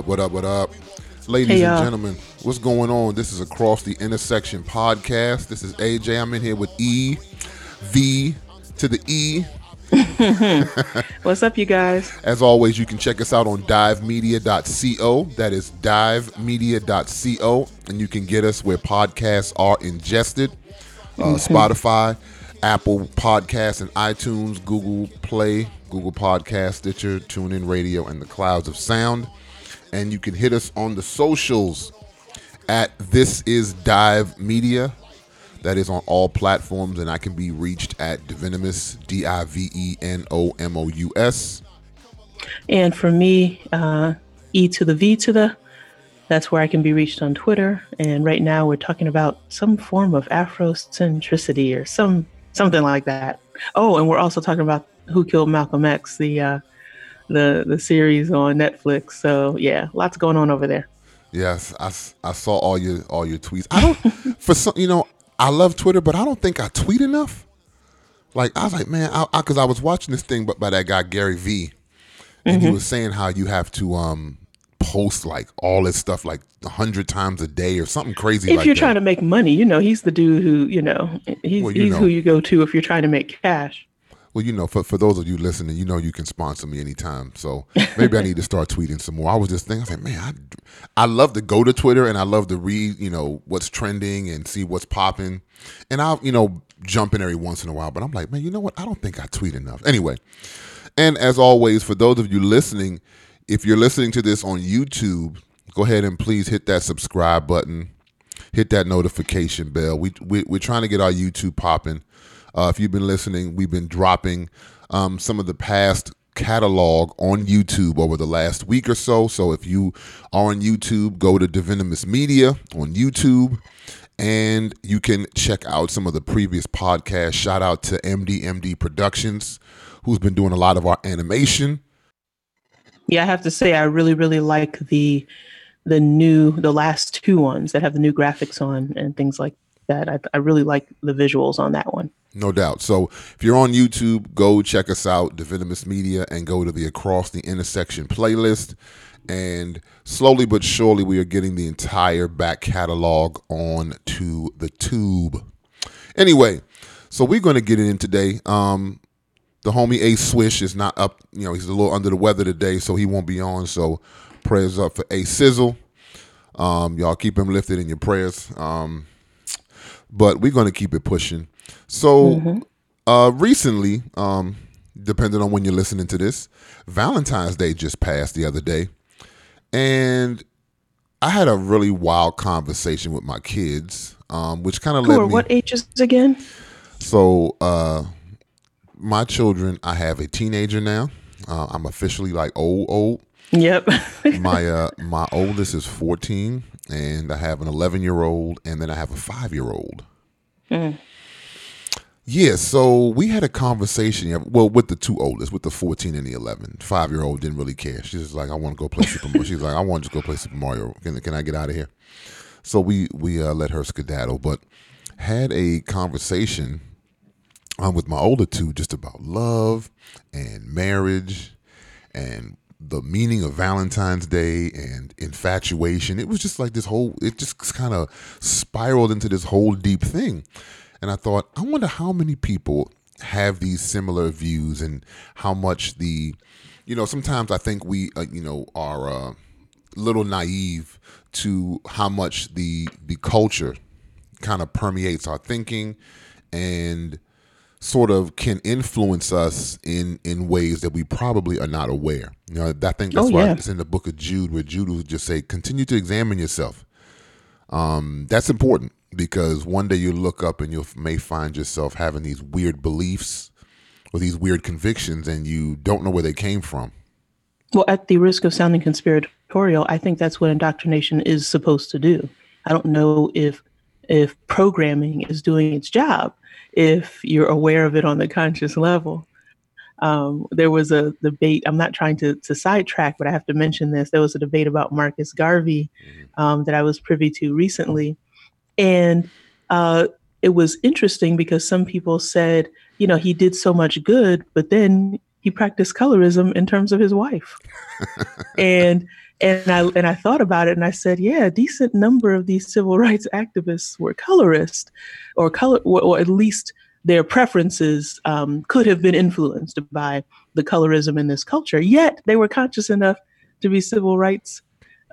up, what up, what up? Ladies Hey, and gentlemen, what's going on? This is Across the Intersection podcast. This is AJ. I'm in here with E, V to the E. What's up, you guys? As always, you can check us out on divemedia.co. That is divemedia.co. And you can get us where podcasts are ingested uh, Spotify, Apple Podcasts, and iTunes, Google Play, Google Podcast, Stitcher, TuneIn Radio, and the clouds of sound. And you can hit us on the socials at This Is Dive Media. That is on all platforms, and I can be reached at Divenomous, D I V E N O M O U S. And for me, uh, E to the V to the, that's where I can be reached on Twitter. And right now, we're talking about some form of Afrocentricity or some something like that. Oh, and we're also talking about Who Killed Malcolm X, the uh, the the series on Netflix. So yeah, lots going on over there. Yes, I, I saw all your all your tweets. I don't for some you know I love Twitter, but I don't think I tweet enough. Like I was like, man, I because I, was watching this thing, but by that guy Gary V, and Mm-hmm. he was saying how you have to um post like all this stuff like a hundred times a day or something crazy. If like you're that. trying to make money, you know, he's the dude who, you know, he's, Well, you he's know. who you go to if you're trying to make cash. Well, you know, for, for those of you listening, you know you can sponsor me anytime. So maybe I need to start tweeting some more. I was just thinking, I was like, man, I, I love to go to Twitter and I love to read, you know, what's trending and see what's popping. And I'll, you know, jump in every once in a while. But I'm like, man, you know what? I don't think I tweet enough. Anyway, and as always, for those of you listening, if you're listening to this on YouTube, go ahead and please hit that subscribe button hit that notification bell. We, we we're trying to get our YouTube popping. Uh, if you've been listening, we've been dropping um, some of the past catalog on YouTube over the last week or so. So if you are on YouTube, go to Divenomous Media on YouTube, and you can check out some of the previous podcasts. Shout out to MDMD Productions, who's been doing a lot of our animation. Yeah, I have to say I really, really like the the new the last two ones that have the new graphics on and things like that. I, I really like the visuals on that one. No doubt. So if you're on YouTube, go check us out, Divenomous Media, and go to the Across the Intersection playlist. And slowly but surely, we are getting the entire back catalog on to the tube. Anyway, so we're going to get it in today. Um, the homie Ace Swish is not up. You know, he's a little under the weather today, so he won't be on. So prayers up for Ace Sizzle. Um, y'all keep him lifted in your prayers. Um, but we're going to keep it pushing. So, uh, recently, um, depending on when you're listening to this, Valentine's Day just passed the other day, and I had a really wild conversation with my kids, um, which kind of Who led me. what ages again? So, uh, my children, I have a teenager now. Uh, I'm officially like old, old. Yep. My uh, my oldest is 14, and I have an 11 year old, and then I have a five year old. Yeah, so we had a conversation. Well, with the two oldest, with the 14 and the 11. Five year old didn't really care. She's just like, I want to go play Super Mario. She's like, I want to just go play Super Mario. Can, can I get out of here? So we we uh, let her skedaddle, but had a conversation um, with my older two just about love and marriage and the meaning of Valentine's Day and infatuation. It was just like this whole, it just kind of spiraled into this whole deep thing. And I thought, I wonder how many people have these similar views and how much the, you know, sometimes I think we, uh, you know, are uh, a little naive to how much the the culture kind of permeates our thinking and sort of can influence us in in ways that we probably are not aware. You know, I think that's Oh, why yeah. it's in the book of Jude where Jude will just say, continue to examine yourself. Um, that's important because one day you look up and you may find yourself having these weird beliefs or these weird convictions and you don't know where they came from. Well, at the risk of sounding conspiratorial, I think that's what indoctrination is supposed to do. I don't know if if programming is doing its job, if you're aware of it on the conscious level. Um, there was a debate. I'm not trying to, to sidetrack, but I have to mention this. There was a debate about Marcus Garvey um, that I was privy to recently, and uh, it was interesting because some people said, you know, he did so much good, but then he practiced colorism in terms of his wife. and and I and I thought about it and I said, yeah, a decent number of these civil rights activists were colorist or color or, at least their preferences um, could have been influenced by the colorism in this culture. Yet they were conscious enough to be civil rights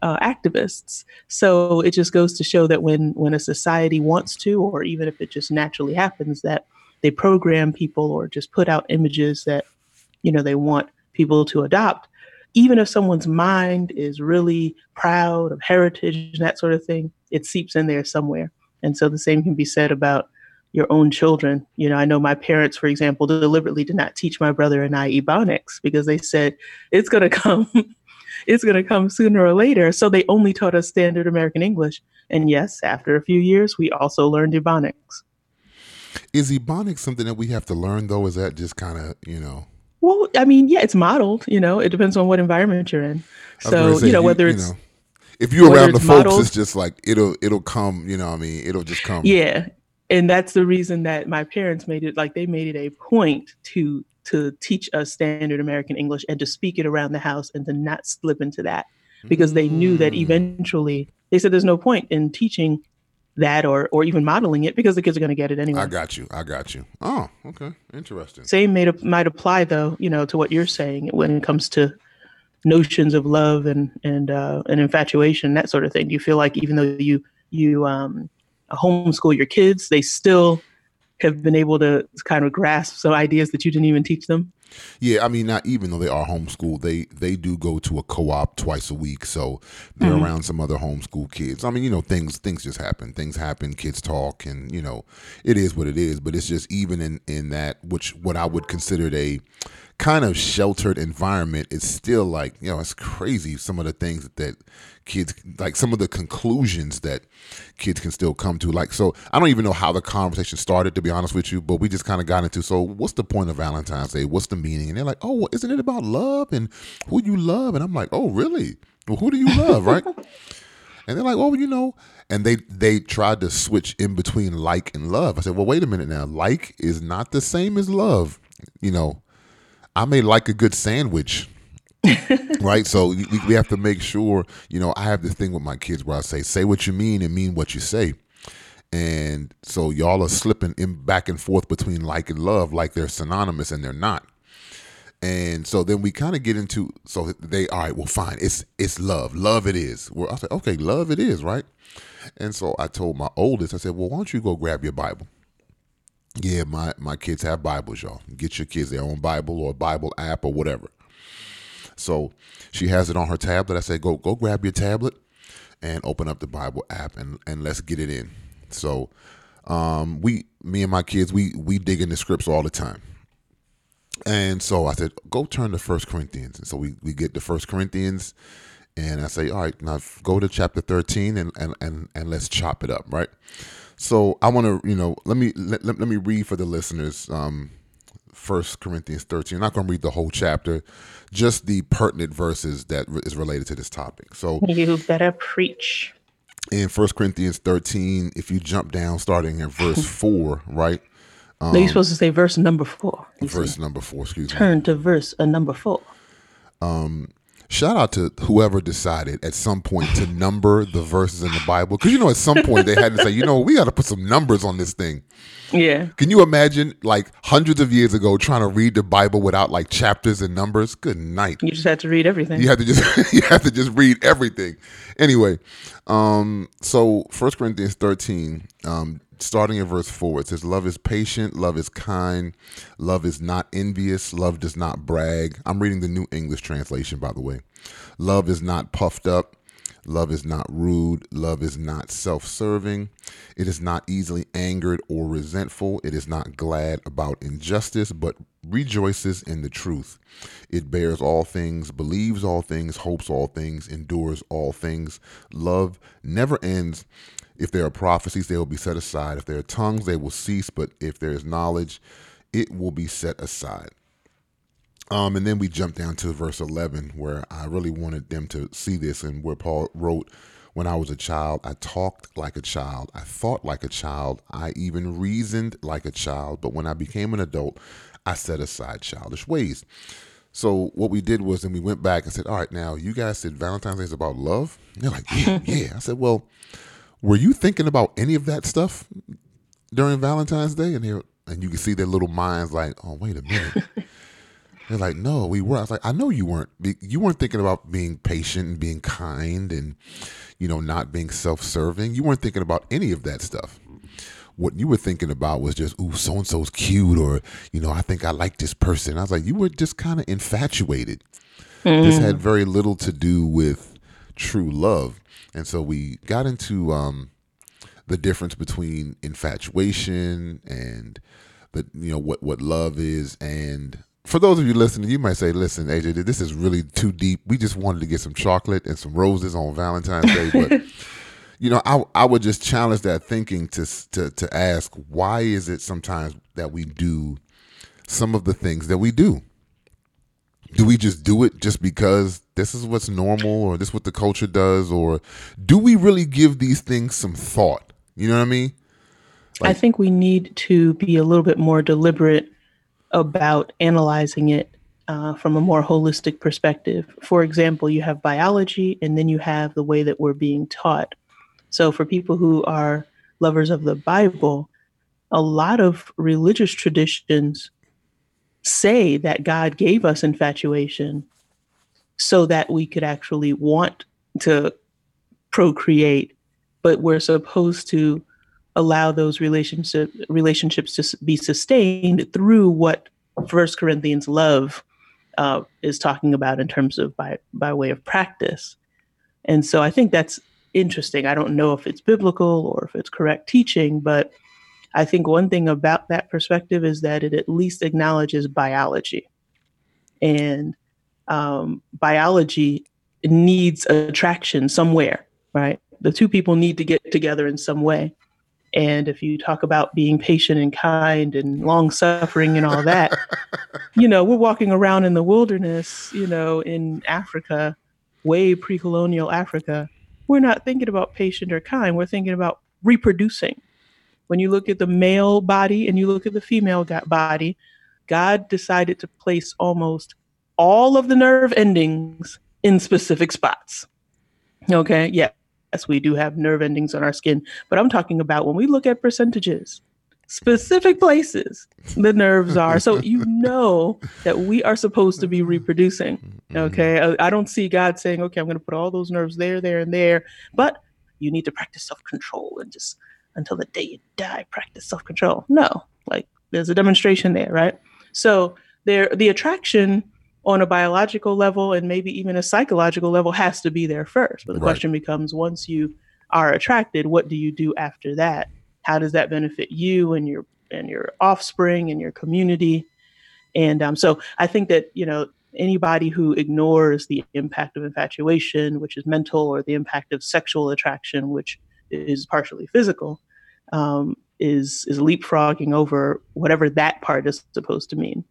uh, activists. So it just goes to show that when when a society wants to, or even if it just naturally happens, that they program people or just put out images that you know they want people to adopt. Even if someone's mind is really proud of heritage and that sort of thing, it seeps in there somewhere. And so the same can be said about your own children. You know, I know my parents, for example, deliberately did not teach my brother and I Ebonics because they said it's going to come, it's going to come sooner or later. So they only taught us standard American English. And yes, after a few years, we also learned Ebonics. Is Ebonics something that we have to learn, though? Is that just kind of, you know? Well, I mean, yeah, it's modeled. You know, it depends on what environment you're in. So, say, you know, whether you, it's. You know, if you're around the folks, modeled, it's just like it'll it'll come. You know, I mean, it'll just come. Yeah, and that's the reason that my parents made it like they made it a point to to teach us standard American English and to speak it around the house and to not slip into that because they knew that mm. eventually they said there's no point in teaching that or or even modeling it because the kids are going to get it anyway. I got you. I got you. Oh, okay. Interesting. Same made, might apply though, you know, to what you're saying when it comes to notions of love and and uh, and infatuation, that sort of thing. Do you feel like even though you you um homeschool your kids, they still have been able to kind of grasp some ideas that you didn't even teach them? Yeah, I mean, not even though they are homeschooled, they they do go to a co-op twice a week, so they're mm-hmm. around some other homeschool kids. I mean, you know, things things just happen. Things happen. Kids talk, and you know, it is what it is. But it's just even in in that which what I would consider a kind of sheltered environment, it's still like, you know, it's crazy some of the things that, that kids, like some of the conclusions that kids can still come to. Like, so I don't even know how the conversation started, to be honest with you, but we just kind of got into, so what's the point of Valentine's Day? What's the meaning? And they're like, oh, well, isn't it about love and who you love? And I'm like, oh, really? Well, who do you love, right? And they're like, well, you know, and they they tried to switch in between like and love. I said, well, wait a minute now. Like is not the same as love. You know, I may like a good sandwich. right? So we, we have to make sure you know i have this thing with my kids where i say say what you mean and mean what you say. And so y'all are slipping in back and forth between like and love like they're synonymous and they're not. And so then we kind of get into so they all right well fine it's it's love. Love it is. Well i said okay love it is right? And so i told my oldest i said well why don't you go grab your bible yeah, my, my kids have Bibles, y'all. Get your kids their own Bible or Bible app or whatever. So she has it on her tablet. I said, go go grab your tablet and open up the Bible app and, and let's get it in. So um, we me and my kids we we dig in the scripts all the time. And so I said, go turn to First Corinthians. And so we, we get to First Corinthians and I say, all right, now go to chapter 13 and, and, and, and let's chop it up, right? So I want to, you know, let me let, let, let me read for the listeners. Um, First Corinthians 13. I'm not going to read the whole chapter, just the pertinent verses that is related to this topic. So you better preach. In First Corinthians 13, if you jump down, starting in verse four, right? Um, no, you're supposed to say verse number four. Verse see. number four. Excuse Turn me. Turn to verse uh, number four. Um, shout out to whoever decided at some point to number the verses in the Bible. Because you know, at some point they had to say, you know, we got to put some numbers on this thing. Yeah. Can you imagine, like hundreds of years ago, trying to read the Bible without like chapters and numbers? Good night. You just had to read everything. You have to just you have to just read everything. Anyway, um, so First Corinthians thirteen, um, starting in verse 4, it says, Love is patient, love is kind, love is not envious, love does not brag. I'm reading the New English translation, by the way. Love is not puffed up, love is not rude, love is not self serving, it is not easily angered or resentful, it is not glad about injustice, but rejoices in the truth. It bears all things, believes all things, hopes all things, endures all things. Love never ends. If there are prophecies, they will be set aside. If there are tongues, they will cease. But if there is knowledge, it will be set aside. Um, and then we jump down to verse 11, where I really wanted them to see this, and where Paul wrote, When I was a child, I talked like a child, I thought like a child, I even reasoned like a child. But when I became an adult, I set aside childish ways. So what we did was, then we went back and said, all right, now you guys said Valentine's Day is about love. And they're like, yeah, yeah. I said, well, were you thinking about any of that stuff during Valentine's Day? And they and you can see their little minds like, oh, wait a minute. They're like, no, we were. I was like, I know you weren't. You weren't thinking about being patient and being kind and, you know, not being self-serving. You weren't thinking about any of that stuff. What you were thinking about was just, ooh, so and so's cute, or you know, I think I like this person. I was like, you were just kind of infatuated. Mm. This had very little to do with true love, and so we got into um, the difference between infatuation and the you know what what love is and for those of you listening, you might say, "Listen, AJ, this is really too deep. We just wanted to get some chocolate and some roses on Valentine's Day." But you know, I I would just challenge that thinking to to to ask, why is it sometimes that we do some of the things that we do? Do we just do it just because this is what's normal, or this is what the culture does, or do we really give these things some thought? You know what I mean? Like, I think we need to be a little bit more deliberate about analyzing it uh, from a more holistic perspective. For example, you have biology, and then you have the way that we're being taught. So, for people who are lovers of the Bible, a lot of religious traditions say that God gave us infatuation so that we could actually want to procreate, but we're supposed to allow those relationship relationships to be sustained through what First Corinthians love uh, is talking about in terms of by by way of practice. And so I think that's interesting. I don't know if it's biblical or if it's correct teaching, but I think one thing about that perspective is that it at least acknowledges biology. And um, biology needs attraction somewhere, right? The two people need to get together in some way. And if you talk about being patient and kind and long suffering and all that, you know, we're walking around in the wilderness, you know, in Africa, way pre colonial Africa. We're not thinking about patient or kind. We're thinking about reproducing. When you look at the male body and you look at the female body, God decided to place almost all of the nerve endings in specific spots. Okay, yeah, yes, we do have nerve endings on our skin, but I'm talking about when we look at percentages, specific places the nerves are. So you know that we are supposed to be reproducing. Mm-hmm. Okay. Uh, I don't see God saying, okay, I'm going to put all those nerves there, there, and there, but you need to practice self control and just until the day you die, practice self control. No, like there's a demonstration there, right? So there, the attraction on a biological level and maybe even a psychological level has to be there first. But the right. question becomes once you are attracted, what do you do after that? How does that benefit you and your and your offspring and your community? And um, so I think that you know anybody who ignores the impact of infatuation, which is mental, or the impact of sexual attraction, which is partially physical, um, is is leapfrogging over whatever that part is supposed to mean.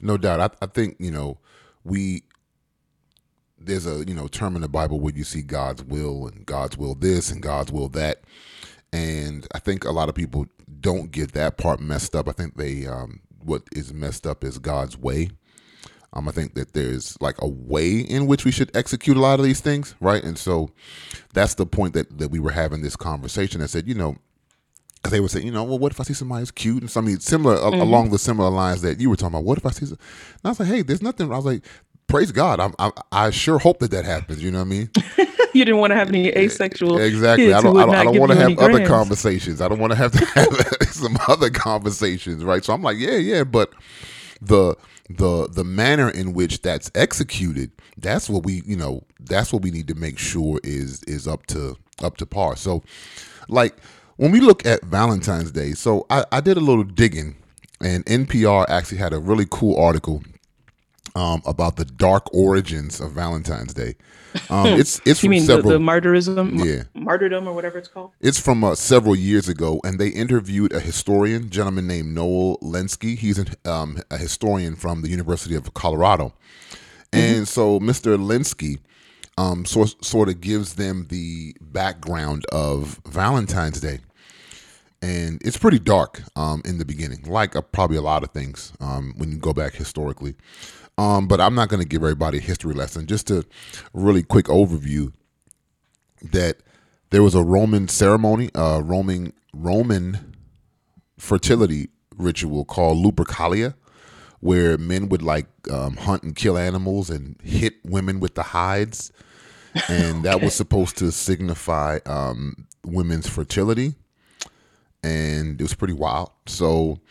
No doubt. I, I think, you know, we there's a you know term in the Bible where you see God's will and God's will this and God's will that, and I think a lot of people don't get that part messed up. I think they um, what is messed up is God's way. Um, I think that there's like a way in which we should execute a lot of these things, right? And so that's the point that that we were having this conversation. I said, you know, because they would say, you know, well, what if I see somebody who's cute and something similar mm-hmm. along the similar lines that you were talking about? What if I see? Some, and I was like, hey, there's nothing. I was like, praise God. I, I, I sure hope that that happens. You know what I mean? you didn't want to have any asexual. Exactly. I don't. I don't, I don't want to have other conversations. I don't want to have to have some other conversations, right? So I'm like, yeah, yeah, but the the the manner in which that's executed, that's what we, you know, that's what we need to make sure is is up to up to par. So, like when we look at Valentine's Day, so I, I did a little digging, and NPR actually had a really cool article um, about the dark origins of Valentine's Day. Um, it's it's you mean several, the, the martyrism, yeah, martyrdom or whatever it's called. It's from uh, several years ago, and they interviewed a historian, gentleman named Noel Lenski. He's an, um, a historian from the University of Colorado, and mm-hmm. so Mr. Lenski um, sort sort of gives them the background of Valentine's Day. And it's pretty dark um, in the beginning, like uh, probably a lot of things um, when you go back historically. Um, but I'm not going to give everybody a history lesson. Just a really quick overview that there was a Roman ceremony, a Roman Roman fertility ritual called Lupercalia, where men would like um, hunt and kill animals and hit women with the hides, and that was supposed to signify um, women's fertility, and it was pretty wild. So.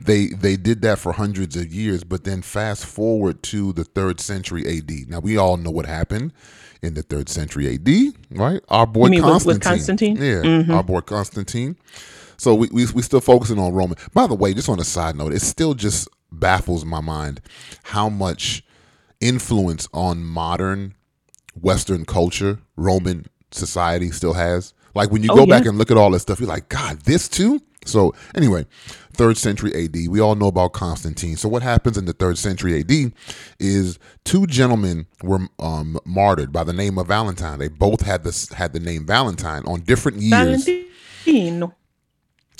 they they did that for hundreds of years but then fast forward to the third century AD now we all know what happened in the third century AD right our boy Constantine Constantine? yeah our boy Constantine so we, we we still focusing on Roman by the way just on a side note it still just baffles my mind how much influence on modern Western culture Roman society still has. Like when you Oh, go back and look at all this stuff, you're like, God, this too? So anyway, third century AD, we all know about Constantine. So what happens in the third century AD is two gentlemen were um, martyred by the name of Valentine. They both had this had the name Valentine on different years Valentine.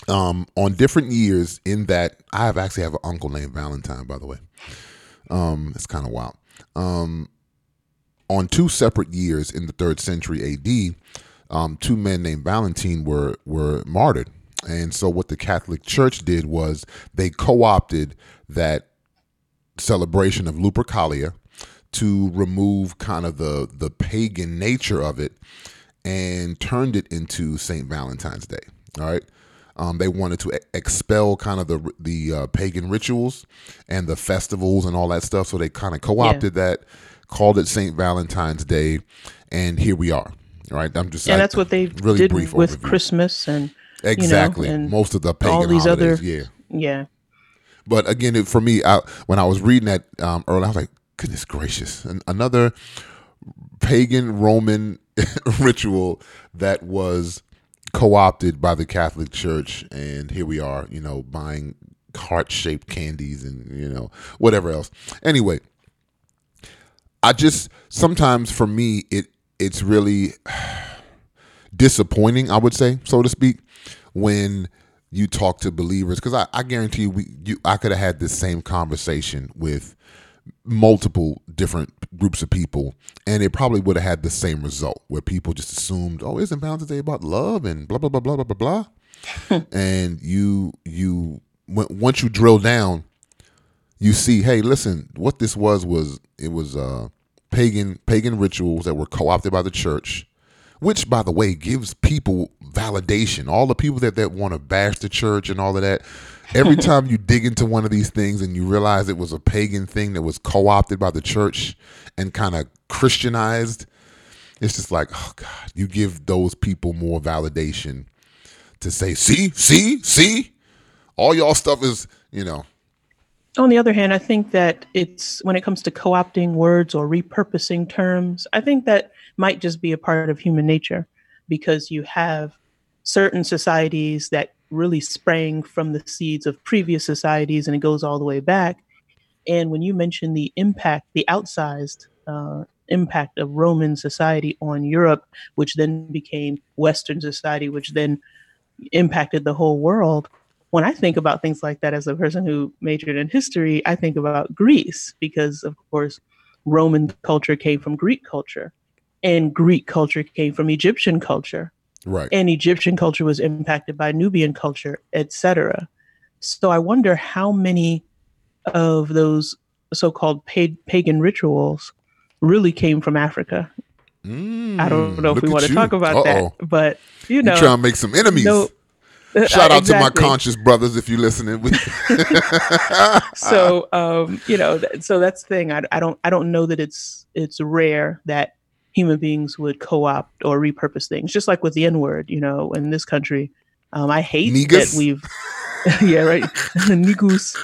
um, on different years in that I have actually have an uncle named Valentine, by the way. Um, it's kind of wild. Um, on two separate years in the third century AD, um, two men named Valentine were were martyred, and so what the Catholic Church did was they co-opted that celebration of Lupercalia to remove kind of the the pagan nature of it and turned it into Saint Valentine's Day. All right. Um, they wanted to expel kind of the the uh, pagan rituals and the festivals and all that stuff. So they kind of co-opted that, called it Saint Valentine's Day, and here we are. Right. I'm just And I- that's what they really did brief with overview. Christmas and Exactly. and Most of the pagan all these holidays. other- yeah. yeah. But again, it, for me, I, when I was reading that um, earlier, I was like, goodness gracious, An- another pagan Roman ritual that was co-opted by the Catholic Church, and here we are, you know, buying heart-shaped candies and you know whatever else. Anyway, I just sometimes for me it it's really disappointing, I would say, so to speak, when you talk to believers. Because I, I guarantee you, we you I could have had this same conversation with multiple different groups of people and it probably would have had the same result where people just assumed oh isn't valentine's day about love and blah blah blah blah blah blah blah? And you you when, once you drill down you see hey listen what this was was it was uh pagan pagan rituals that were co-opted by the church which by the way gives people validation. All the people that, that want to bash the church and all of that every time you dig into one of these things and you realize it was a pagan thing that was co-opted by the church and kind of christianized it's just like oh god you give those people more validation to say see see see all y'all stuff is you know On the other hand, I think that it's when it comes to co opting words or repurposing terms, I think that might just be a part of human nature because you have certain societies that really sprang from the seeds of previous societies and it goes all the way back. And when you mention the impact, the outsized uh, impact of Roman society on Europe, which then became Western society, which then impacted the whole world, when I think about things like that as a person who majored in history, I think about Greece because, of course, Roman culture came from Greek culture, and Greek culture came from Egyptian culture, right and Egyptian culture was impacted by Nubian culture, etc. So I wonder how many of those so-called pa- pagan rituals really came from Africa. I don't know if Mm, we want to talk about Uh-oh. that, but you you know, trying to make some enemies no, Shout out to my conscious brothers if you're listening. so um you know so that's the thing I, I don't i don't know that it's it's rare that human beings would co-opt or repurpose things just like with the n-word you know in this country um i hate Negus? that we've yeah right nigus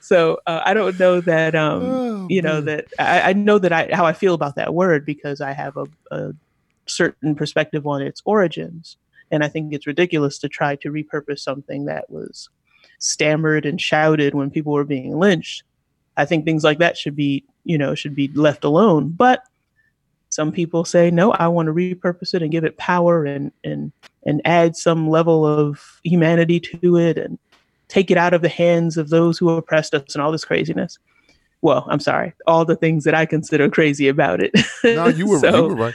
so uh, i don't know that um Oh, you know man. that I, I know that i how i feel about that word because i have a, a certain perspective on its origins and i think it's ridiculous to try to repurpose something that was stammered and shouted when people were being lynched i think things like that should be you know should be left alone but Some people say, no, I want to repurpose it and give it power and and and add some level of humanity to it and take it out of the hands of those who oppressed us and all this craziness. Well, I'm sorry, all the things that I consider crazy about it. No, you were, So- you were right.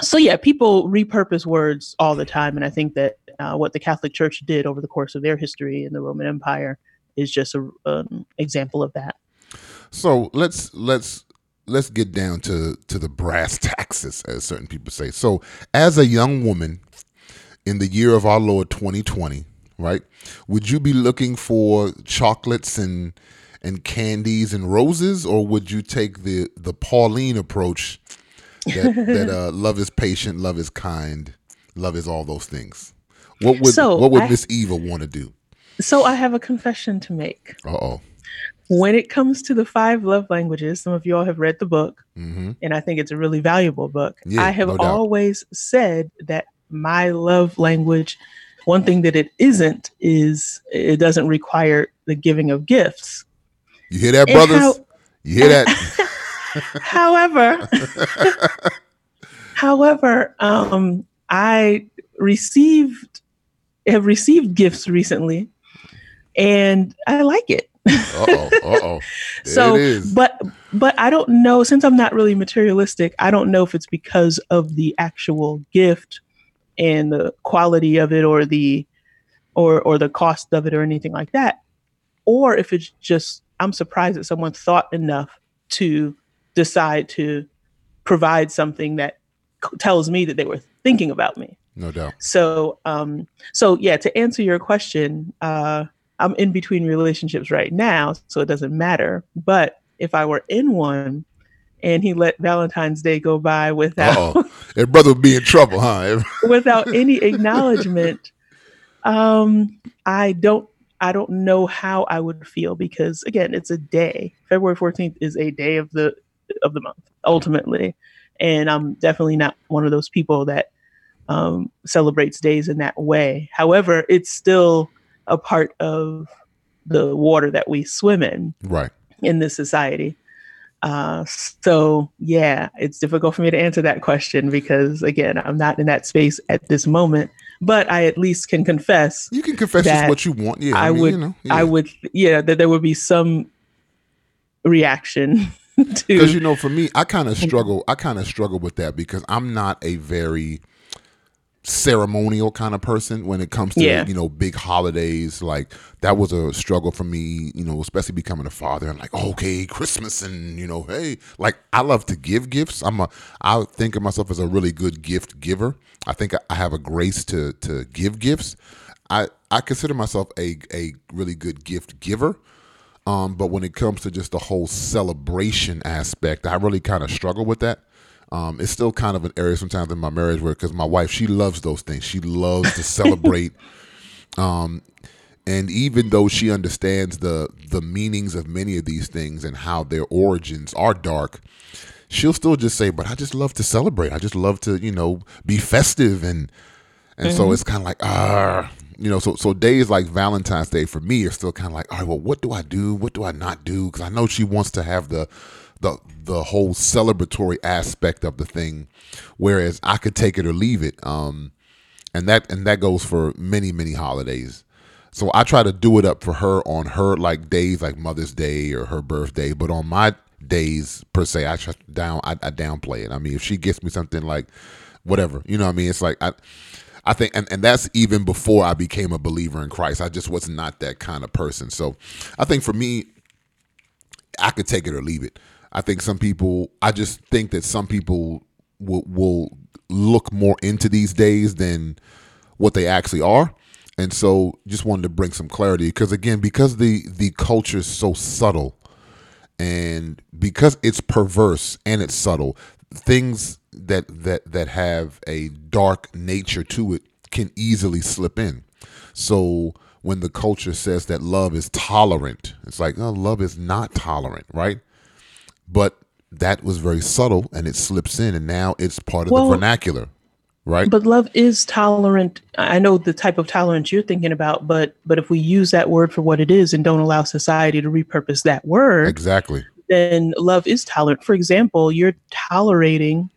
So yeah, people repurpose words all the time, and I think that uh, what the Catholic Church did over the course of their history in the Roman Empire is just a um, example of that. So let's let's let's get down to to the brass taxes, as certain people say. So, as a young woman in the year of our Lord 2020, right? Would you be looking for chocolates and and candies and roses, or would you take the the Pauline approach that that uh, love is patient, love is kind, love is all those things? What would So, what would Miss Eva want to do? So I have a confession to make. Uh oh. When it comes to the five love languages, some of you all have read the book, hmm and I think it's a really valuable book. Yeah, I have no always said that my love language, one thing that it isn't, is it doesn't require the giving of gifts. You hear that, And brothers? how- you hear that? however, however, um, I received have received gifts recently, and I like it. Uh oh. Uh oh. so, but but I don't know since I'm not really materialistic. I don't know if it's because of the actual gift and the quality of it, or the or or the cost of it, or anything like that, or if it's just I'm surprised that someone thought enough to decide to provide something that c- tells me that they were thinking about me. No doubt. So, um, so yeah, to answer your question, uh, I'm in between relationships right now, so it doesn't matter. But if I were in one and he let Valentine's Day go by without oh. That brother would be in trouble, huh? without any acknowledgement, um, I don't I don't know how I would feel because again, it's a day. February 14th is a day of the of the month ultimately, and I'm definitely not one of those people that um, celebrates days in that way. However, it's still a part of the water that we swim in Right. in this society. Uh, so yeah, it's difficult for me to answer that question because again, I'm not in that space at this moment. But I at least can confess You can confess just what you want. Yeah. I mean, would- You know, yeah. I would, yeah, that there would be some reaction. because you know for me i kind of struggle i kind of struggle with that because i'm not a very ceremonial kind of person when it comes to Yeah. you know big holidays. Like that was a struggle for me you know especially becoming a father and like okay christmas and you know hey like i love to give gifts. I'm a i think of myself as a really good gift giver. I think i I have a grace to to give gifts. I i consider myself a a really good gift giver um, but when it comes to just the whole celebration aspect, I really kind of struggle with that. Um, it's still kind of an area sometimes in my marriage where, because my wife, she loves those things. She loves to celebrate. Um, and even though she understands the the meanings of many of these things and how their origins are dark, she'll still just say, "But I just love to celebrate. I just love to, you know, be festive and and so it's kind of like, ah, you know, so so days like Valentine's Day for me are still kind of like, all right, well, what do I do? What do I not do? Because I know she wants to have the the the whole celebratory aspect of the thing, whereas I could take it or leave it. Um, and that and that goes for many many holidays. So I try to do it up for her on her like days like Mother's Day or her birthday, but on my days per se, I down I, I downplay it. I mean, if she gets me something like whatever, you know, what I mean, it's like I. I think, and, and that's even before I became a believer in Christ. I just was not that kind of person. So I think for me, I could take it or leave it. I think some people, I just think that some people will, will look more into these days than what they actually are. And so just wanted to bring some clarity because again, because the the culture is so subtle and because it's perverse and it's subtle, things that that that have a dark nature to it can easily slip in. So when the culture says that love is tolerant, it's like, no, love is not tolerant, right? But that was very subtle and it slips in and now it's part of Well- the vernacular, right? but love is tolerant. I know the type of tolerance you're thinking about, but but if we use that word for what it is and don't allow society to repurpose that word, exactly. Then love is tolerant. For example, you're tolerating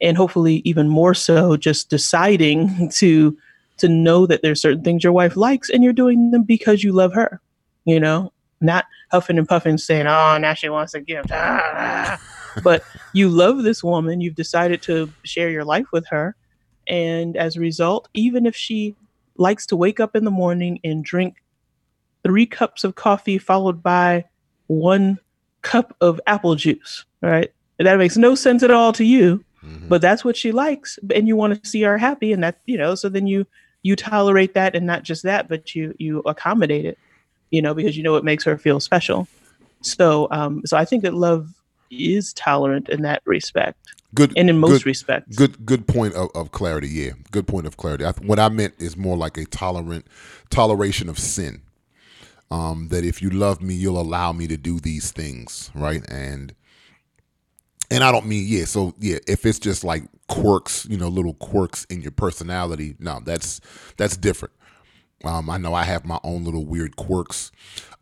and hopefully even more so just deciding to to know that there's certain things your wife likes and you're doing them because you love her. You know, not huffing and puffing saying, "Oh, now she wants a gift." But you love this woman, you've decided to share your life with her, and as a result, even if she likes to wake up in the morning and drink three cups of coffee followed by one cup of apple juice, right? That makes no sense at all to you, mm-hmm. but that's what she likes, and you want to see her happy, and that you know. So then you you tolerate that, and not just that, but you you accommodate it, you know, because you know it makes her feel special. So um, so I think that love is tolerant in that respect. Good, and in most good, respects. Good, good point of, of clarity. Yeah, good point of clarity. I, what I meant is more like a tolerant toleration of sin um, that if you love me, you'll allow me to do these things, right? And and I don't mean yeah. So yeah, if it's just like quirks, you know, little quirks in your personality, no, that's that's different. Um, I know I have my own little weird quirks,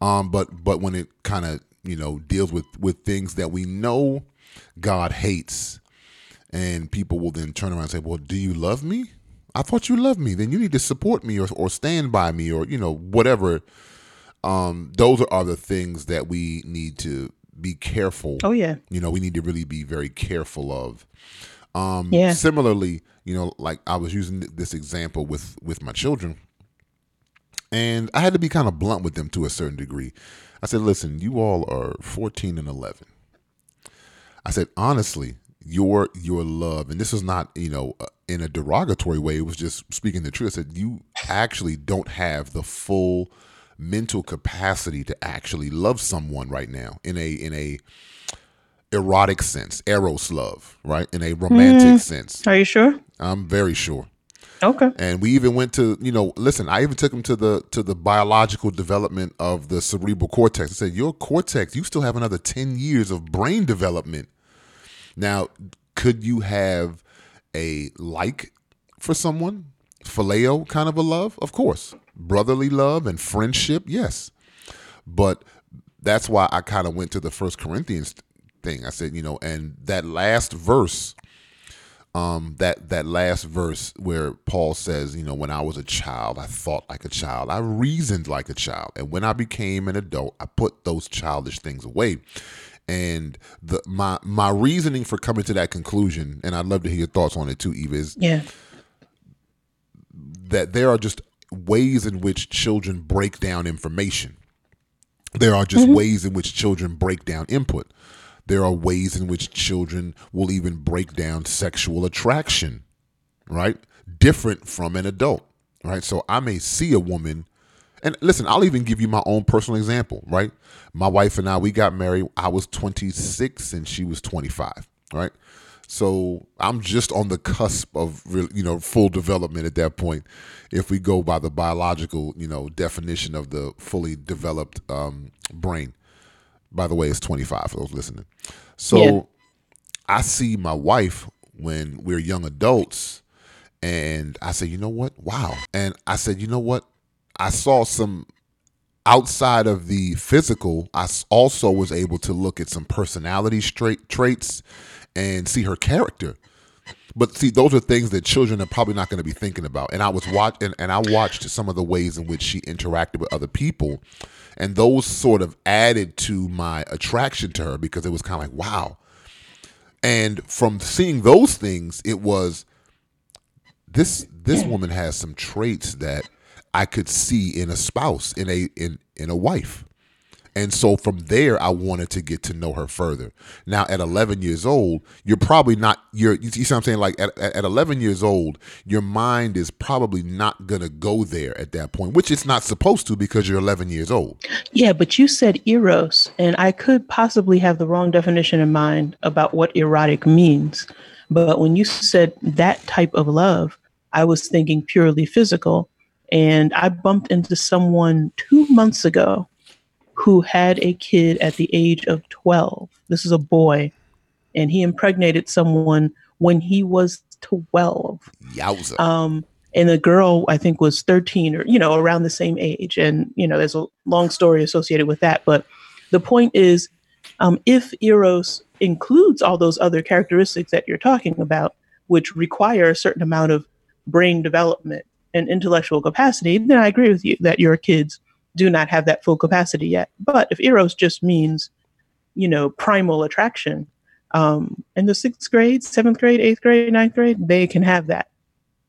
um, but but when it kind of you know deals with with things that we know God hates, and people will then turn around and say, "Well, do you love me? I thought you loved me. Then you need to support me or or stand by me or you know whatever." Um, those are the things that we need to be careful. Oh yeah. You know, we need to really be very careful of. Um, yeah. Similarly, you know, like I was using this example with with my children, and I had to be kind of blunt with them to a certain degree. I said, "Listen, you all are 14 and 11." I said, honestly, your your love, and this is not you know uh, in a derogatory way. It was just speaking the truth. I said you actually don't have the full mental capacity to actually love someone right now in a in a erotic sense, eros love, right? In a romantic mm. sense. Are you sure? I'm very sure. Okay. And we even went to, you know, listen, I even took him to the to the biological development of the cerebral cortex. I said, "Your cortex, you still have another 10 years of brain development." Now, could you have a like for someone? Phileo kind of a love? Of course brotherly love and friendship, yes. But that's why I kind of went to the First Corinthians thing. I said, you know, and that last verse, um, that that last verse where Paul says, you know, when I was a child, I thought like a child, I reasoned like a child, and when I became an adult, I put those childish things away. And the my my reasoning for coming to that conclusion, and I'd love to hear your thoughts on it too, Eva, is yeah that there are just ways in which children break down information. There are just mm-hmm. ways in which children break down input. There are ways in which children will even break down sexual attraction, right? Different from an adult, right? So I may see a woman, and listen, I'll even give you my own personal example, right? My wife and I, we got married. I was 26 and she was 25, right? So I'm just on the cusp of you know full development at that point, if we go by the biological you know definition of the fully developed um, brain. By the way, it's 25 for those listening. So yeah. I see my wife when we're young adults, and I say, you know what? Wow. And I said, you know what? I saw some outside of the physical. I also was able to look at some personality straight traits and see her character. But see, those are things that children are probably not going to be thinking about. And I was watching, and I watched some of the ways in which she interacted with other people, and those sort of added to my attraction to her because it was kind of like, wow. And from seeing those things, it was this this woman has some traits that I could see in a spouse, in a in in a wife. And so from there, I wanted to get to know her further. Now, at 11 years old, you're probably not, you're, you see what I'm saying? Like at, at 11 years old, your mind is probably not going to go there at that point, which it's not supposed to because you're 11 years old. Yeah, but you said eros, and I could possibly have the wrong definition in mind about what erotic means. But when you said that type of love, I was thinking purely physical. And I bumped into someone two months ago who had a kid at the age of 12. This is a boy, and he impregnated someone when he was 12. Yowza. Um, and the girl, I think, was 13 or, you know, around the same age. And, you know, there's a long story associated with that. But the point is, um, if eros includes all those other characteristics that you're talking about, which require a certain amount of brain development and intellectual capacity, then I agree with you that your kids do not have that full capacity yet. But if eros just means, you know, primal attraction, um, in the sixth grade, seventh grade, eighth grade, ninth grade, they can have that.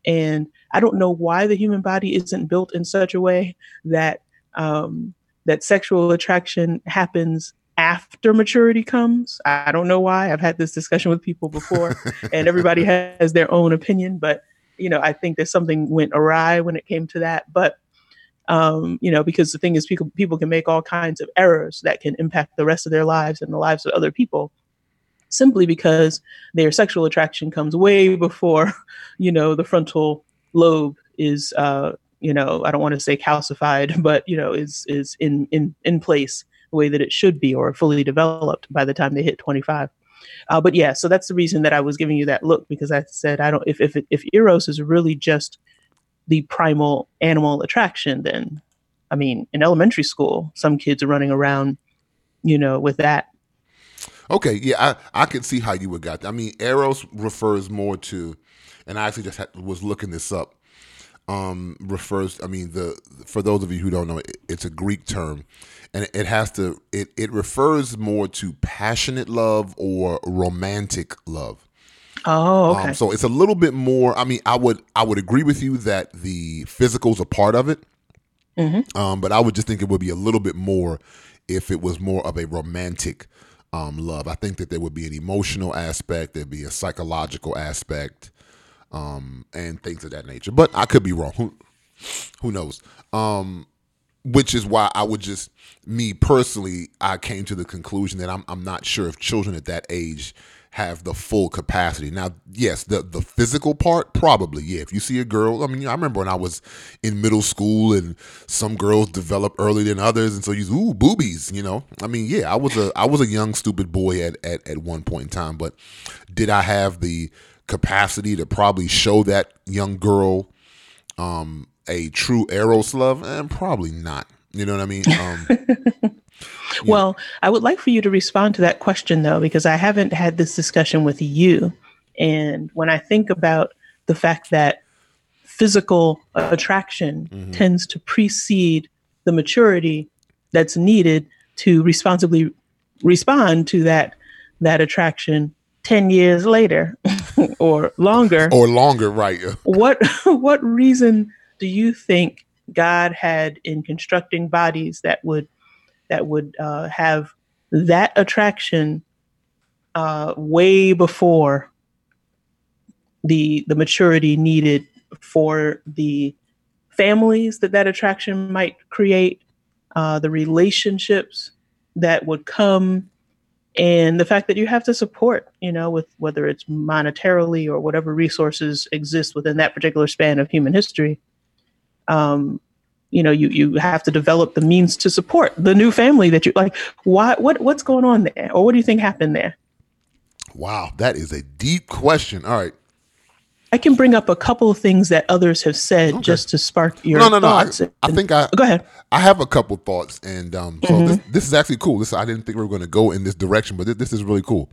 And I don't know why the human body isn't built in such a way that um, that sexual attraction happens after maturity comes. I don't know why. I've had this discussion with people before, and everybody has their own opinion. But you know, I think that something went awry when it came to that. But um, you know, because the thing is, people people can make all kinds of errors that can impact the rest of their lives and the lives of other people simply because their sexual attraction comes way before, you know, the frontal lobe is, uh, you know, I don't want to say calcified, but you know, is is in in in place the way that it should be or fully developed by the time they hit 25. Uh, but yeah, so that's the reason that I was giving you that look because I said I don't if if if eros is really just the primal animal attraction, then I mean, in elementary school, some kids are running around, you know, with that Okay, yeah, I I can see how you would got that. I mean, eros refers more to, and I actually just had, was looking this up. Um, refers. I mean, the for those of you who don't know, it, it's a Greek term, and it, has to. It it refers more to passionate love or romantic love. Oh, okay. Um, so it's a little bit more. I mean, I would I would agree with you that the physical's a part of it, mm-hmm. um, but I would just think it would be a little bit more if it was more of a romantic um, love. I think that there would be an emotional aspect, there'd be a psychological aspect, um, and things of that nature. But I could be wrong. Who who knows? Um, which is why I would just me personally, I came to the conclusion that I'm I'm not sure if children at that age have the full capacity. Now, yes, the the physical part probably. Yeah, if you see a girl, I mean, I remember when I was in middle school and some girls develop earlier than others, and so you ooh boobies, you know. I mean, yeah, I was a I was a young stupid boy at at at one point in time, but did I have the capacity to probably show that young girl um a true eros love? And eh, probably not. You know what I mean? Um, well, I would like for you to respond to that question though, because I haven't had this discussion with you. And when I think about the fact that physical attraction mm-hmm. tends to precede the maturity that's needed to responsibly respond to that that attraction 10 years later or longer or longer right what what reason do you think god had in constructing bodies that would that would uh, have that attraction uh, way before the the maturity needed for the families that that attraction might create, uh, the relationships that would come, and the fact that you have to support, you know, with whether it's monetarily or whatever resources exist within that particular span of human history. Um, you know you you have to develop the means to support the new family that you like why what what's going on there or what do you think happened there wow that is a deep question all right I can bring up a couple of things that others have said okay. just to spark your no, no, no. I, I, think I go ahead. I have a couple thoughts, and um, so mm-hmm. this, this, is actually cool. This I didn't think we were going to go in this direction, but this, this is really cool.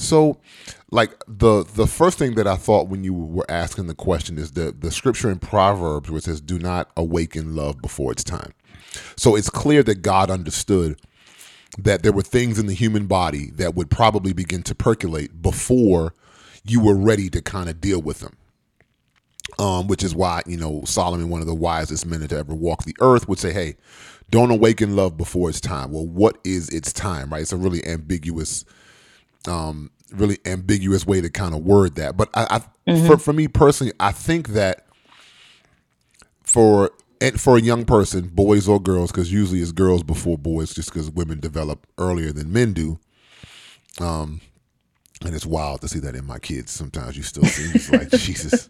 So, like the the first thing that I thought when you were asking the question is the the scripture in Proverbs it says, "Do not awaken love before its time." So it's clear that God understood that there were things in the human body that would probably begin to percolate before you were ready to kind of deal with them. Um, which is why you know Solomon, one of the wisest men to ever walk the earth, would say, "Hey, don't awaken love before its time." Well, what is its time? Right? It's a really ambiguous um, really ambiguous way to kind of word that. But I, I mm-hmm. for for me personally, I think that for and for a young person, boys or girls, because usually it's girls before boys, just because women develop earlier than men do. Um, and it's wild to see that in my kids. Sometimes you still see it's like Jesus.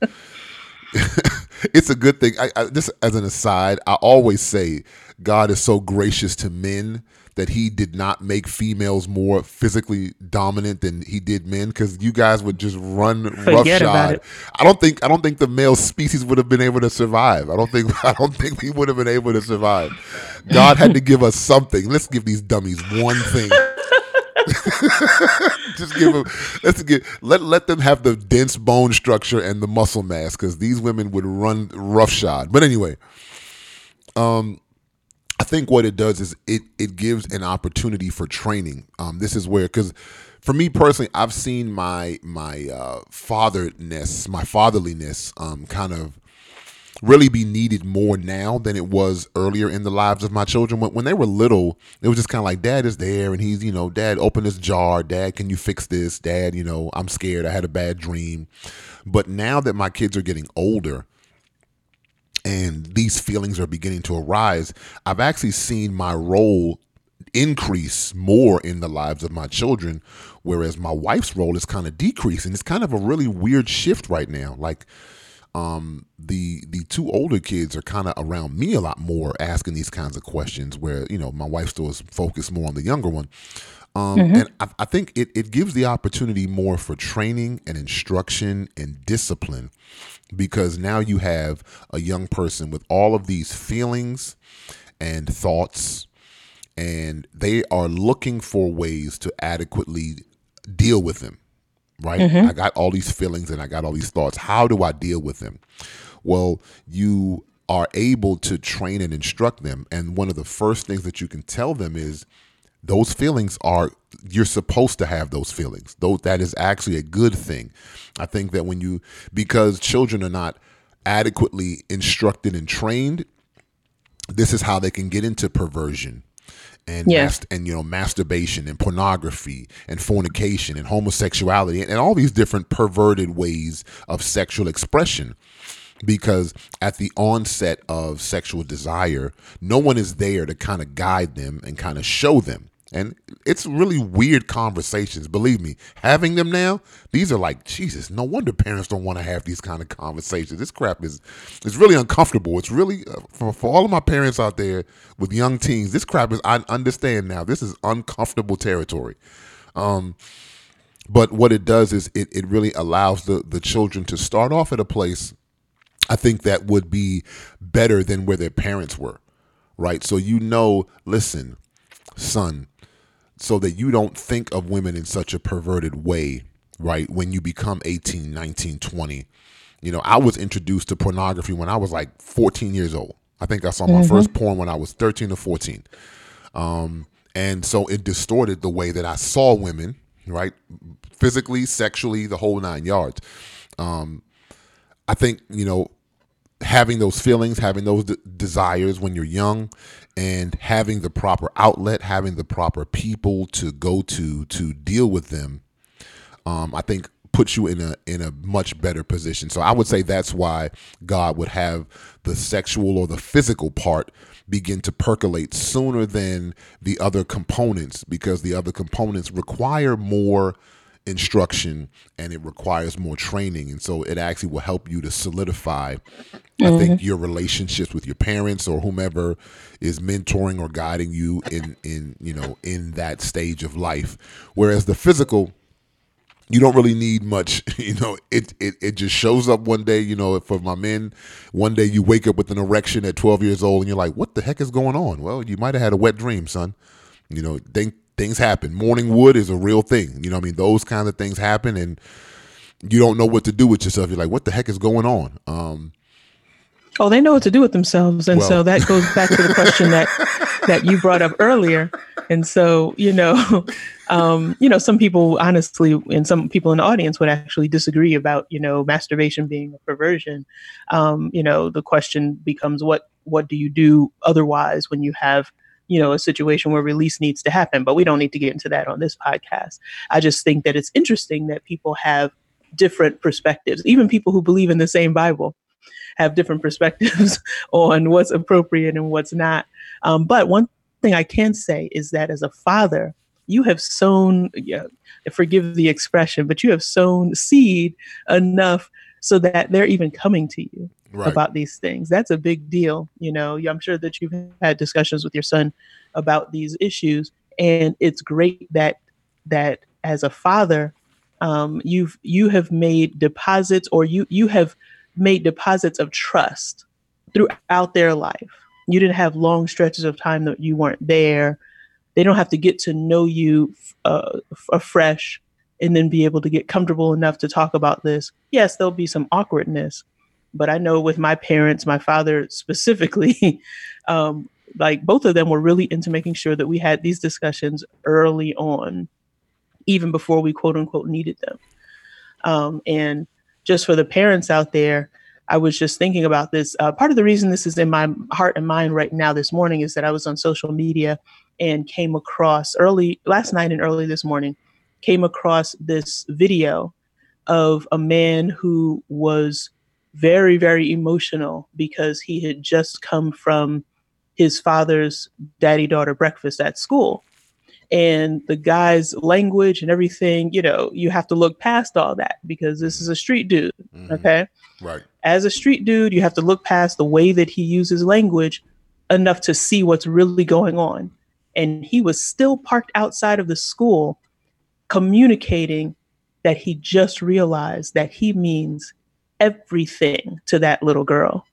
it's a good thing. I, I, just as an aside, I always say God is so gracious to men that he did not make females more physically dominant than he did men because you guys would just run roughshod. I don't think I don't think the male species would have been able to survive. I don't think I don't think we would have been able to survive. God had to give us something. Let's give these dummies one thing. Just give them. Let's get let let them have the dense bone structure and the muscle mass because these women would run roughshod. But anyway, um, I think what it does is it it gives an opportunity for training. Um, this is where because for me personally, I've seen my my uh, fatherness, my fatherliness, um, kind of really be needed more now than it was earlier in the lives of my children. When, when they were little, it was just kind of like, Dad is there, and he's, you know, Dad, open this jar. Dad, can you fix this? Dad, you know, I'm scared. I had a bad dream. But now that my kids are getting older, and these feelings are beginning to arise, I've actually seen my role increase more in the lives of my children, whereas my wife's role is kind of decreasing. It's kind of a really weird shift right now. Like, um, the the two older kids are kind of around me a lot more, asking these kinds of questions. Where you know my wife still is focused more on the younger one, um, mm-hmm. and I, I think it it gives the opportunity more for training and instruction and discipline, because now you have a young person with all of these feelings and thoughts, and they are looking for ways to adequately deal with them right? Mm-hmm. I got all these feelings and I got all these thoughts. How do I deal with them? Well, you are able to train and instruct them. And one of the first things that you can tell them is those feelings are you're supposed to have those feelings. Though that is actually a good thing. I think that when you because children are not adequately instructed and trained, this is how they can get into perversion and yeah. And you know masturbation and pornography and fornication and homosexuality and, and all these different perverted ways of sexual expression because at the onset of sexual desire no one is there to kind of guide them and kind of show them and it's really weird conversations. Believe me, having them now, these are like Jesus. No wonder parents don't want to have these kind of conversations. This crap is is really uncomfortable. It's really uh, for, for all of my parents out there with young teens. This crap is. I understand now. This is uncomfortable territory. Um, but what it does is it it really allows the the children to start off at a place. I think that would be better than where their parents were, right? So you know, listen, son so that you don't think of women in such a perverted way, right? When you become 18, 19, 20. You know, I was introduced to pornography when I was like 14 years old. I think I saw my mm-hmm. first porn when I was 13 or 14. Um, and so it distorted the way that I saw women, right? Physically, sexually, the whole nine yards. Um, I think, you know, having those feelings, having those de- desires when you're young, and having the proper outlet, having the proper people to go to to deal with them, um, I think puts you in a in a much better position. So I would say that's why God would have the sexual or the physical part begin to percolate sooner than the other components because the other components require more instruction and it requires more training. And so it actually will help you to solidify mm-hmm. i think your relationships with your parents or whomever is mentoring or guiding you in in you know in that stage of life. Whereas the physical you don't really need much you know it, it it just shows up one day you know for my men. One day you wake up with an erection at 12 years old and you're like what the heck is going on? Well you might have had a wet dream son. You know think things happen. Morning wood is a real thing. You know I mean? Those kinds of things happen and you don't know what to do with yourself. You're like, what the heck is going on? Um, Oh, they know what to do with themselves, and well. so that goes back to the question that that you brought up earlier. And so, you know, um, you know, some people honestly, and some people in the audience would actually disagree about, you know, masturbation being a perversion. Um, you know, the question becomes, what what do you do otherwise when you have you know, a situation where release needs to happen, but we don't need to get into that on this podcast. I just think that it's interesting that people have different perspectives, even people who believe in the same Bible have different perspectives on what's appropriate and what's not. Um, but one thing I can say is that as a father, you have sown, yeah, forgive the expression, but you have sown seed enough so that they're even coming to you right. about these things. That's a big deal. You know, I'm sure that you've had discussions with your son about these issues, and it's great that that as a father, um, you've you have made deposits or you you have made deposits of trust throughout their life. You didn't have long stretches of time that you weren't there. they don't have to get to know you uh, afresh and then be able to get comfortable enough to talk about this. Yes, there'll be some awkwardness, but I know with my parents, my father specifically, um, like both of them were really into making sure that we had these discussions early on, even before we quote unquote needed them. Um, and just for the parents out there, I was just thinking about this. Uh, part of the reason this is in my heart and mind right now this morning is that I was on social media and came across early last night and early this morning, came across this video of a man who was very, very emotional because he had just come from his father's daddy daughter breakfast at school and the guy's language and everything, you know, you have to look past all that because this is a street dude. Mm-hmm. Okay. Right. As a street dude, you have to look past the way that he uses language enough to see what's really going on. And he was still parked outside of the school communicating that he just realized that he means everything to that little girl.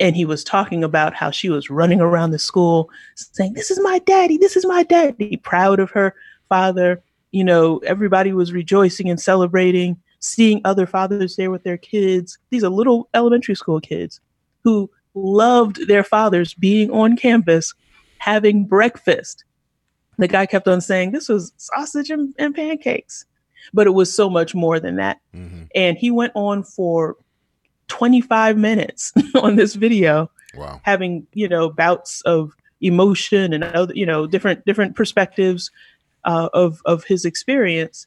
And he was talking about how she was running around the school saying this is my daddy this is my daddy proud of her father. You know everybody was rejoicing and celebrating seeing other fathers there with their kids. These are little elementary school kids who loved their fathers being on campus having breakfast. The guy kept on saying this was sausage and, and pancakes but it was so much more than that. Mm-hmm. and he went on for 25 minutes on this video wow. having you know bouts of emotion and other you know different different perspectives uh, of of his experience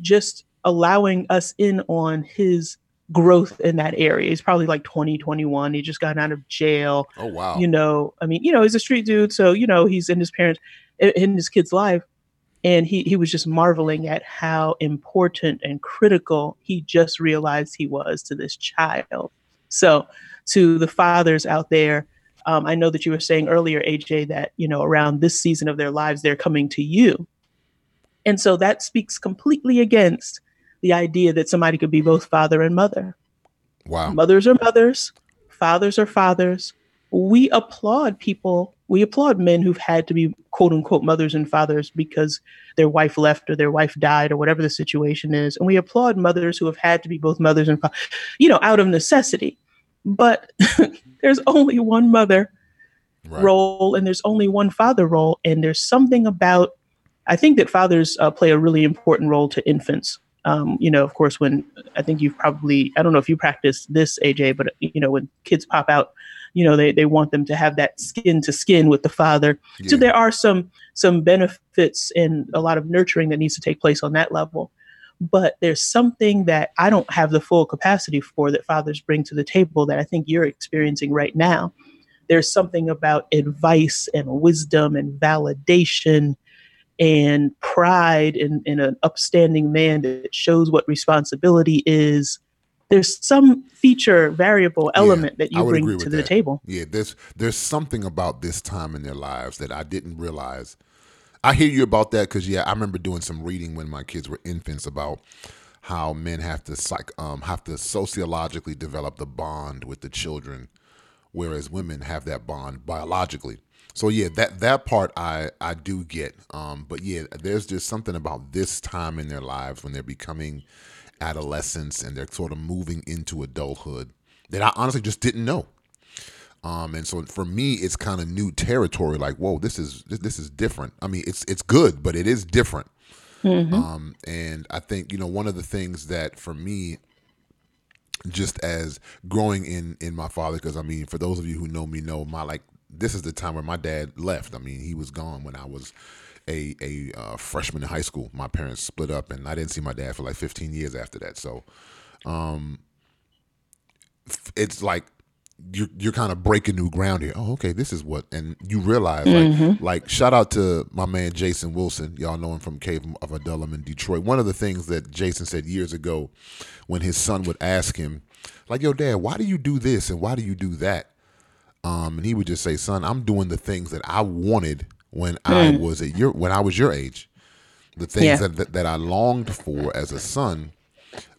just allowing us in on his growth in that area. He's probably like 20 21 he just got out of jail. Oh wow. You know i mean you know he's a street dude so you know he's in his parents in his kid's life and he, he was just marveling at how important and critical he just realized he was to this child. So, to the fathers out there, um, I know that you were saying earlier, AJ, that you know around this season of their lives, they're coming to you, and so that speaks completely against the idea that somebody could be both father and mother. Wow, mothers are mothers, fathers are fathers. We applaud people we applaud men who've had to be quote unquote mothers and fathers because their wife left or their wife died or whatever the situation is. And we applaud mothers who have had to be both mothers and fathers, you know, out of necessity. But there's only one mother right. role and there's only one father role. And there's something about, I think that fathers uh, play a really important role to infants. Um, you know, of course, when I think you've probably, I don't know if you practice this, AJ, but, you know, when kids pop out you know they, they want them to have that skin to skin with the father. Yeah. so there are some some benefits and a lot of nurturing that needs to take place on that level. But there's something that i don't have the full capacity for that fathers bring to the table that i think you're experiencing right now. There's something about advice and wisdom and validation and pride in, in an upstanding man that shows what responsibility is there's some feature variable element yeah, that you bring to the that. table. Yeah, there's there's something about this time in their lives that I didn't realize. I hear you about that because yeah, I remember doing some reading when my kids were infants about how men have to psych um, have to sociologically develop the bond with the children, whereas women have that bond biologically. So yeah, that that part I I do get. Um, but yeah, there's just something about this time in their lives when they're becoming adolescence and they're sort of moving into adulthood that I honestly just didn't know. Um, and so for me, it's kind of new territory. Like, whoa, this is this, this, is different. I mean, it's it's good, but it is different. Mm-hmm. Um, and I think you know one of the things that for me, just as growing in in my father, because I mean, for those of you who know me, know my like this is the time where my dad left. I mean, he was gone when I was a a uh, freshman in high school. My parents split up, and I didn't see my dad for like 15 years after that. So, um, it's like you're you're kind of breaking new ground here. Oh, okay, this is what, and you realize mm-hmm. like like shout out to my man Jason Wilson. Y'all know him from Cave of Adullam in Detroit. One of the things that Jason said years ago, when his son would ask him, like, "Yo, Dad, why do you do this and why do you do that?" Um, and he would just say, "Son, I'm doing the things that I wanted when mm. I hmm. was at your when I was your age. The things yeah. that, that, I longed for as a son,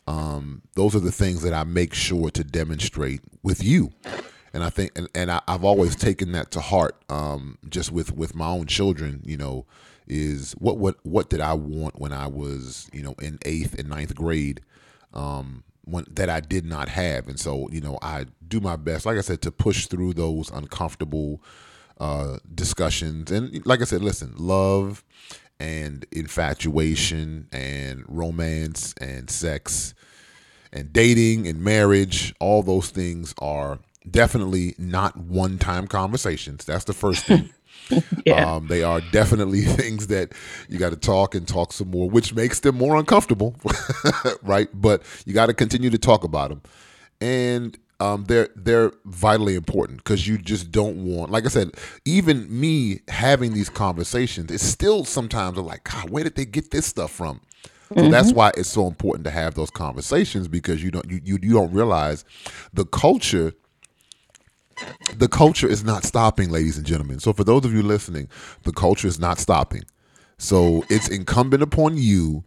um, those are the things that I make sure to demonstrate with you. and I think and, and I, I've always taken that to heart. Um, just with with my own children, you know, is what what what did I want when I was you know in eighth and ninth grade. Um, when, that I did not have, and so you know I do my best, like I said, to push through those uncomfortable uh, discussions. And like I said, listen, love and infatuation and romance and sex and dating and marriage, all those things are definitely not one time conversations. That's the first thing. Yeah. Um, they are definitely things that you got to talk and talk some more, which makes them more uncomfortable, right? But you got to continue to talk about them, and um, they're they're vitally important because you just don't want, like I said, even me having these conversations, it's still sometimes I'm like, God, where did they get this stuff from? So that's why it's so important to have those conversations because you don't you, you you don't realize the culture the culture is not stopping, ladies and gentlemen. So for those of you listening, the culture is not stopping. So it's incumbent upon you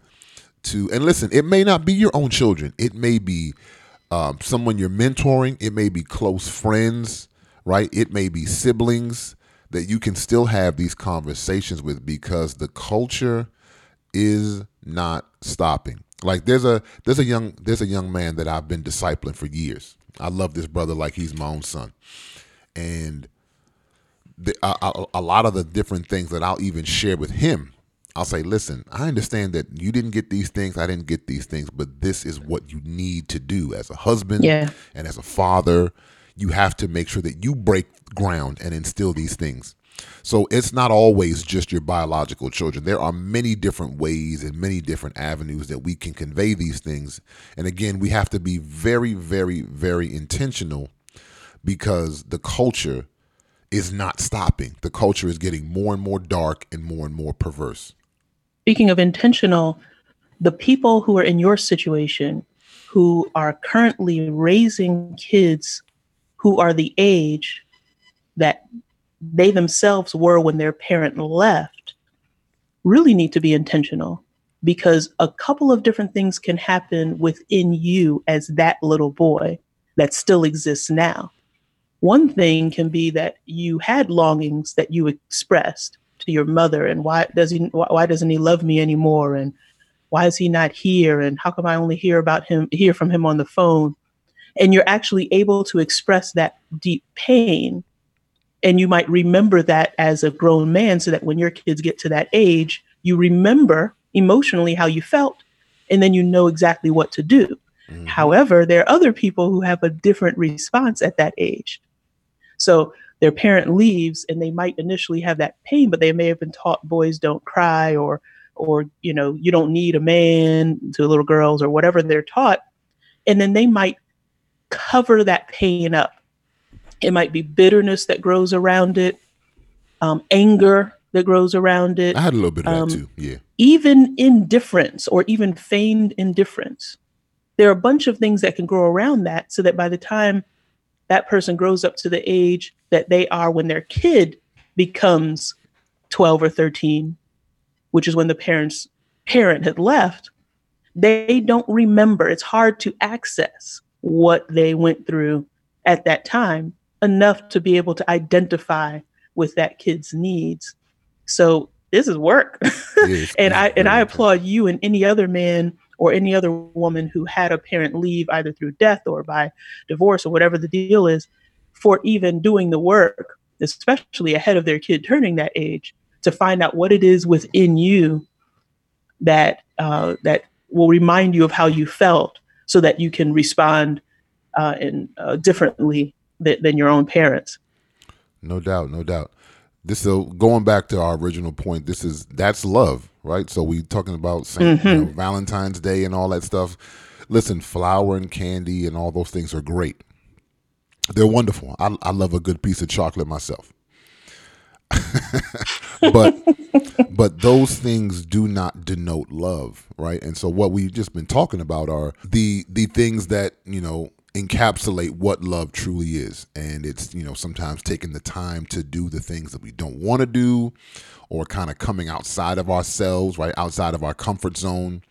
to and listen. It may not be your own children. It may be um, someone you're mentoring. It may be close friends, right? It may be siblings that you can still have these conversations with because the culture is not stopping. Like there's a there's a young there's a young man that I've been discipling for years. I love this brother like he's my own son, and the, a, a, a lot of the different things that I'll even share with him. I'll say, listen, I understand that you didn't get these things, I didn't get these things, but this is what you need to do as a husband Yeah. and as a father. You have to make sure that you break ground and instill these things. So it's not always just your biological children. There are many different ways and many different avenues that we can convey these things. And again, we have to be very, very, very intentional because the culture is not stopping. The culture is getting more and more dark and more and more perverse. Speaking of intentional, the people who are in your situation who are currently raising kids who are the age that they themselves were when their parent left really need to be intentional because a couple of different things can happen within you as that little boy that still exists now. One thing can be that you had longings that you expressed to your mother and why does he why why doesn't he love me anymore? And why is he not here? And how come I only hear about him hear from him on the phone? And you're actually able to express that deep pain and you might remember that as a grown man so that when your kids get to that age you remember emotionally how you felt and then you know exactly what to do. Mm-hmm. However there are other people who have a different response at that age. So their parent leaves and they might initially have that pain but they may have been taught boys don't cry or or you know you don't need a man to little girls or whatever they're taught and then they might cover that pain up it might be bitterness that grows around it, um, anger that grows around it, I had a little bit of Um, that too. Yeah. even indifference or even feigned indifference. There are a bunch of things that can grow around that so that by the time that person grows up to the age that they are when their kid becomes 12 or 13, which is when the parents parent had left, they don't remember. It's hard to access what they went through at that time enough to be able to identify with that kid's needs. So this is work. Yes, and I and I applaud you and any other man or any other woman who had a parent leave either through death or by divorce or whatever the deal is for even doing the work, especially ahead of their kid turning that age, to find out what it is within you that uh, that will remind you of how you felt, so that you can respond uh, in uh, differently th- than your own parents. No doubt, no doubt. This so going back to our original point. This is that's love, right? So we talking about Saint, you mm-hmm. know, Valentine's Day and all that stuff. Listen, flower and candy and all those things are great. They're wonderful. I, I love a good piece of chocolate myself. but but those things do not denote love, right? And so what we've just been talking about are the the things that, you know, encapsulate what love truly is. And it's, you know, sometimes taking the time to do the things that we don't want to do or kind of coming outside of ourselves, right? Outside of our comfort zone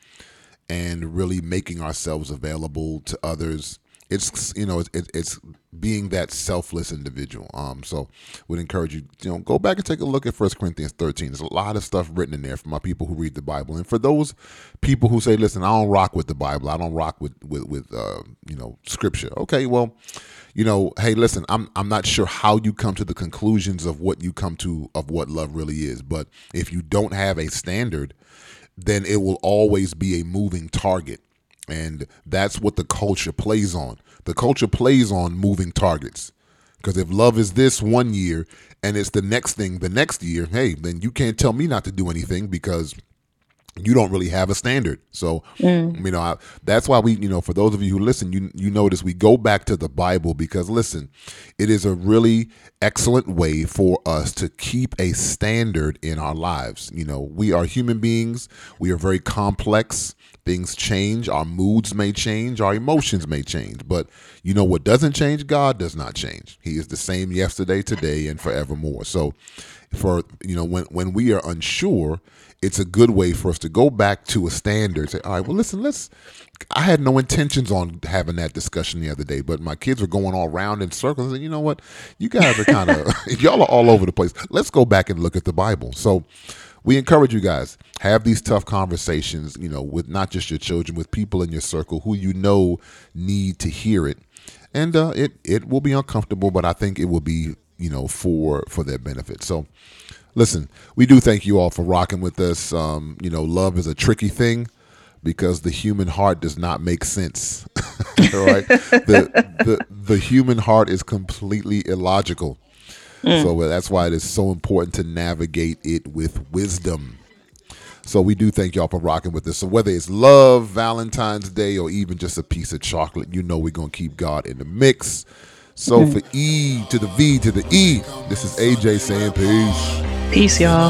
and really making ourselves available to others it's you know it's, it's being that selfless individual. Um, so would encourage you, you know, go back and take a look at First Corinthians 13. There's a lot of stuff written in there for my people who read the Bible, and for those people who say, "Listen, I don't rock with the Bible. I don't rock with with with uh, you know Scripture." Okay, well, you know, hey, listen, I'm I'm not sure how you come to the conclusions of what you come to of what love really is, but if you don't have a standard, then it will always be a moving target. And that's what the culture plays on. The culture plays on moving targets. Because if love is this one year and it's the next thing the next year, hey, then you can't tell me not to do anything because you don't really have a standard. So, mm. you know, I, that's why we, you know, for those of you who listen, you you notice we go back to the Bible because listen, it is a really excellent way for us to keep a standard in our lives. You know, we are human beings. We are very complex. Things change. Our moods may change. Our emotions may change. But you know what doesn't change? God does not change. He is the same yesterday, today, and forevermore. So, for you know, when when we are unsure it's a good way for us to go back to a standard. Say, all right, well, listen, let's. I had no intentions on having that discussion the other day, but my kids were going all around in circles. And you know what? You guys are kind of y'all are all over the place. Let's go back and look at the Bible. So we encourage you guys have these tough conversations. You know, with not just your children, with people in your circle who you know need to hear it, and uh, it it will be uncomfortable, but I think it will be you know for for their benefit. So listen, we do thank you all for rocking with us. Um, you know, love is a tricky thing because the human heart does not make sense. right? the, the the human heart is completely illogical. Mm. So that's why it is so important to navigate it with wisdom. So we do thank y'all for rocking with us. So whether it's love, Valentine's Day, or even just a piece of chocolate, you know we're gonna keep God in the mix. So mm. for E to the V to the E, this is AJ saying peace. Peace, y'all.